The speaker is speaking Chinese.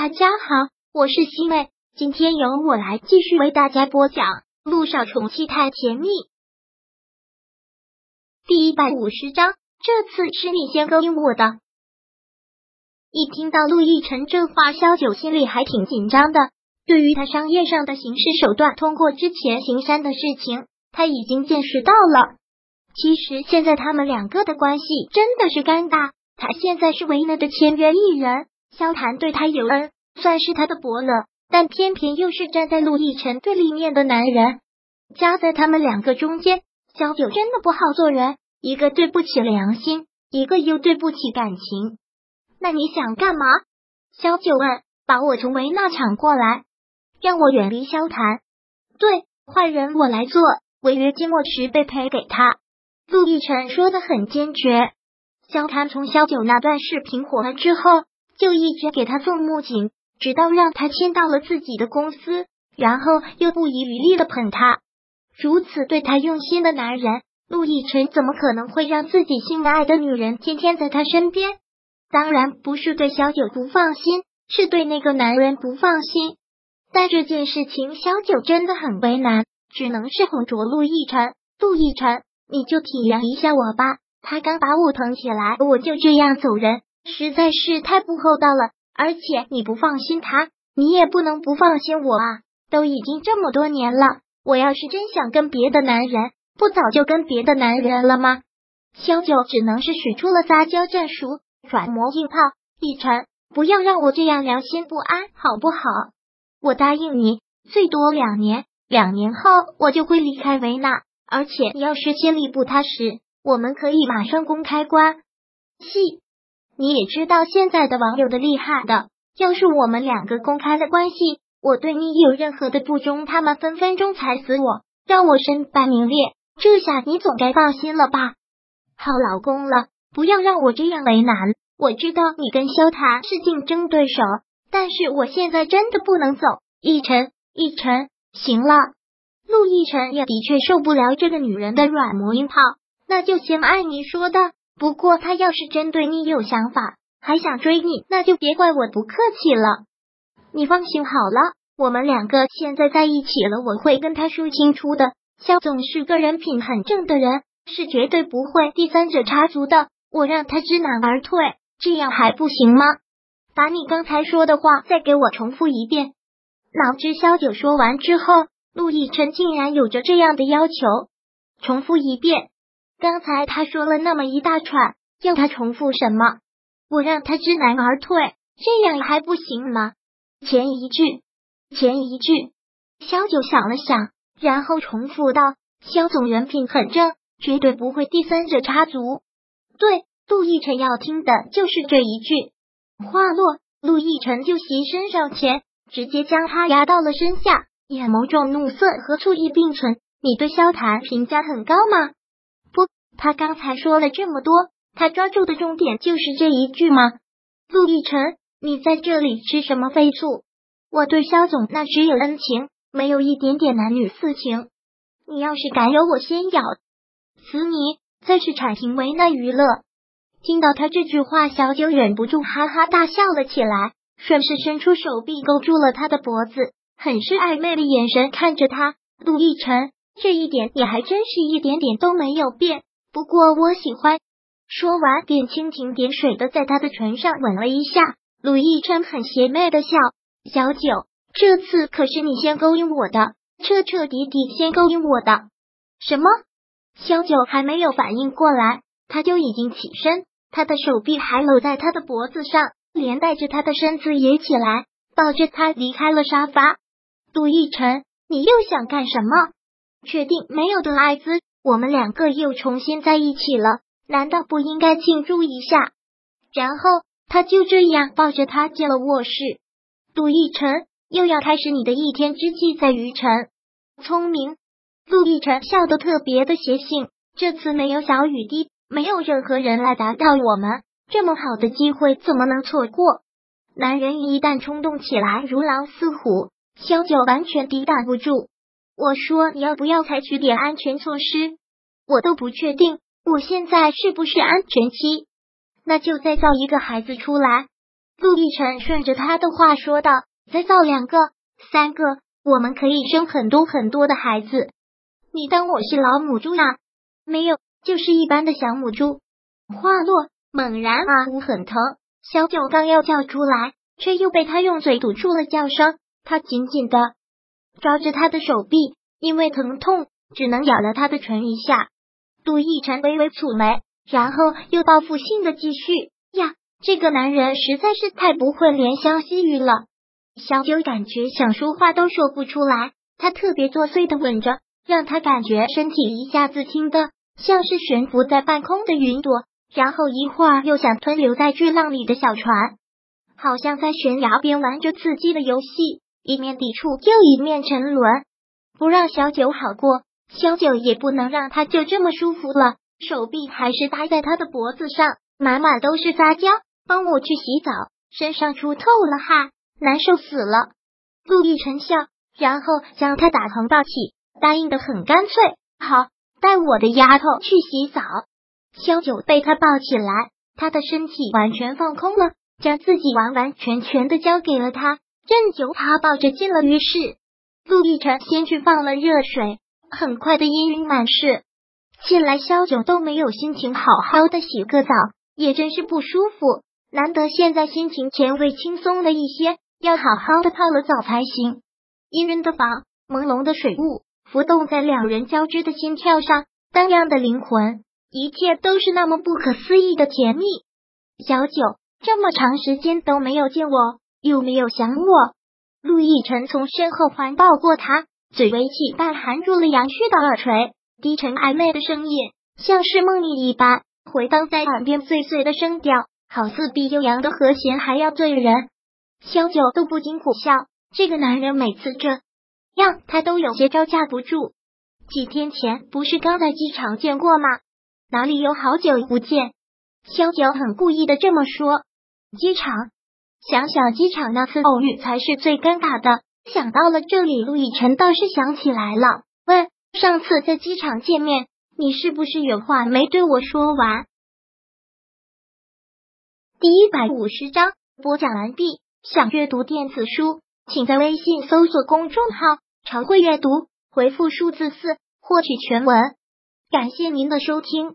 大家好，我是西妹，今天由我来继续为大家播讲《陆少宠妻太甜蜜》第一百五十章。这次是你先勾引我的。一听到陆亦辰这话，萧九心里还挺紧张的。对于他商业上的行事手段，通过之前行山的事情，他已经见识到了。其实现在他们两个的关系真的是尴尬。他现在是维纳的签约艺人。萧谈对他有恩，算是他的伯乐，但偏偏又是站在陆亦辰对立面的男人，夹在他们两个中间，萧九真的不好做人。一个对不起良心，一个又对不起感情。那你想干嘛？萧九问。把我从维纳抢过来，让我远离萧谈。对，坏人我来做，违约金我十倍赔给他。陆亦辰说的很坚决。萧谈从萧九那段视频火了之后。就一直给他送木槿，直到让他签到了自己的公司，然后又不遗余力的捧他。如此对他用心的男人，陆亦辰怎么可能会让自己心爱的女人天天在他身边？当然不是对小九不放心，是对那个男人不放心。但这件事情，小九真的很为难，只能是哄着陆亦辰。陆亦辰，你就体谅一下我吧。他刚把我捧起来，我就这样走人。实在是太不厚道了，而且你不放心他，你也不能不放心我啊！都已经这么多年了，我要是真想跟别的男人，不早就跟别的男人了吗？萧九只能是使出了撒娇战术，软磨硬泡。逸晨，不要让我这样良心不安，好不好？我答应你，最多两年，两年后我就会离开维纳。而且你要是心里不踏实，我们可以马上公开关系。你也知道现在的网友的厉害的，要是我们两个公开了关系，我对你有任何的不忠，他们分分钟踩死我，让我身败名裂。这下你总该放心了吧？好老公了，不要让我这样为难。我知道你跟萧塔是竞争对手，但是我现在真的不能走。逸晨，逸晨，行了，陆逸晨也的确受不了这个女人的软磨硬泡，那就先按你说的。不过他要是真对你有想法，还想追你，那就别怪我不客气了。你放心好了，我们两个现在在一起了，我会跟他说清楚的。肖总是个人品很正的人，是绝对不会第三者插足的。我让他知难而退，这样还不行吗？把你刚才说的话再给我重复一遍。哪知萧九说完之后，陆亦辰竟然有着这样的要求，重复一遍。刚才他说了那么一大串，要他重复什么？我让他知难而退，这样还不行吗？前一句，前一句。萧九想了想，然后重复道：“萧总人品很正，绝对不会第三者插足。”对，陆亦辰要听的就是这一句。话落，陆亦辰就袭身上前，直接将他压到了身下，眼眸中怒色和醋意并存。你对萧谈评价很高吗？他刚才说了这么多，他抓住的重点就是这一句吗？陆亦辰，你在这里吃什么飞醋？我对肖总那只有恩情，没有一点点男女私情。你要是敢有我先咬死你！再是产评为那娱乐，听到他这句话，小九忍不住哈哈大笑了起来，顺势伸出手臂勾住了他的脖子，很是暧昧的眼神看着他。陆亦辰，这一点你还真是一点点都没有变。不过我喜欢。说完，便蜻蜓点水的在他的唇上吻了一下。陆亦琛很邪魅的笑：“小九，这次可是你先勾引我的，彻彻底底先勾引我的。”什么？小九还没有反应过来，他就已经起身，他的手臂还搂在他的脖子上，连带着他的身子也起来，抱着他离开了沙发。陆亦辰，你又想干什么？确定没有得艾滋？我们两个又重新在一起了，难道不应该庆祝一下？然后他就这样抱着他进了卧室。陆亦辰，又要开始你的一天之计在于晨。聪明，陆亦辰笑得特别的邪性。这次没有小雨滴，没有任何人来打扰我们，这么好的机会怎么能错过？男人一旦冲动起来，如狼似虎，萧九完全抵挡不住。我说你要不要采取点安全措施？我都不确定我现在是不是安全期，那就再造一个孩子出来。陆亦辰顺着他的话说道：“再造两个、三个，我们可以生很多很多的孩子。你当我是老母猪啊？没有，就是一般的小母猪。”话落，猛然啊呜很疼，小九刚要叫出来，却又被他用嘴堵住了叫声。他紧紧的抓着他的手臂，因为疼痛，只能咬了他的唇一下。陆亦辰微微蹙眉，然后又报复性的继续呀。这个男人实在是太不会怜香惜玉了。小九感觉想说话都说不出来，他特别作祟的吻着，让他感觉身体一下子轻的像是悬浮在半空的云朵，然后一会儿又想吞留在巨浪里的小船，好像在悬崖边玩着刺激的游戏，一面抵触又一面沉沦，不让小九好过，萧九也不能让他就这么舒服了，手臂还是搭在他的脖子上，满满都是撒娇。帮我去洗澡，身上出透了汗，难受死了。陆亦辰笑，然后将他打横抱起，答应的很干脆。好，带我的丫头去洗澡。萧九被他抱起来，他的身体完全放空了，将自己完完全全的交给了他，任由他抱着进了浴室。陆亦辰先去放了热水，很快的氤氲满室。进来，萧九都没有心情好好的洗个澡，也真是不舒服。难得现在心情前卫轻松了一些，要好好的泡了澡才行。氤氲的房，朦胧的水雾，浮动在两人交织的心跳上，荡漾的灵魂，一切都是那么不可思议的甜蜜。小九这么长时间都没有见我，又没有想我。陆亦辰从身后环抱过他，嘴微起，但含住了杨旭的耳垂，低沉暧昧的声音像是梦呓一般回荡在耳边，碎碎的声调。好似比悠扬的和弦还要醉人，萧九都不禁苦笑。这个男人每次这样，他都有些招架不住。几天前不是刚在机场见过吗？哪里有好久不见？萧九很故意的这么说。机场，想想机场那次偶遇才是最尴尬的。想到了这里，陆亦辰倒是想起来了，问：上次在机场见面，你是不是有话没对我说完？第一百五十章播讲完毕。想阅读电子书，请在微信搜索公众号“常会阅读”，回复数字四获取全文。感谢您的收听。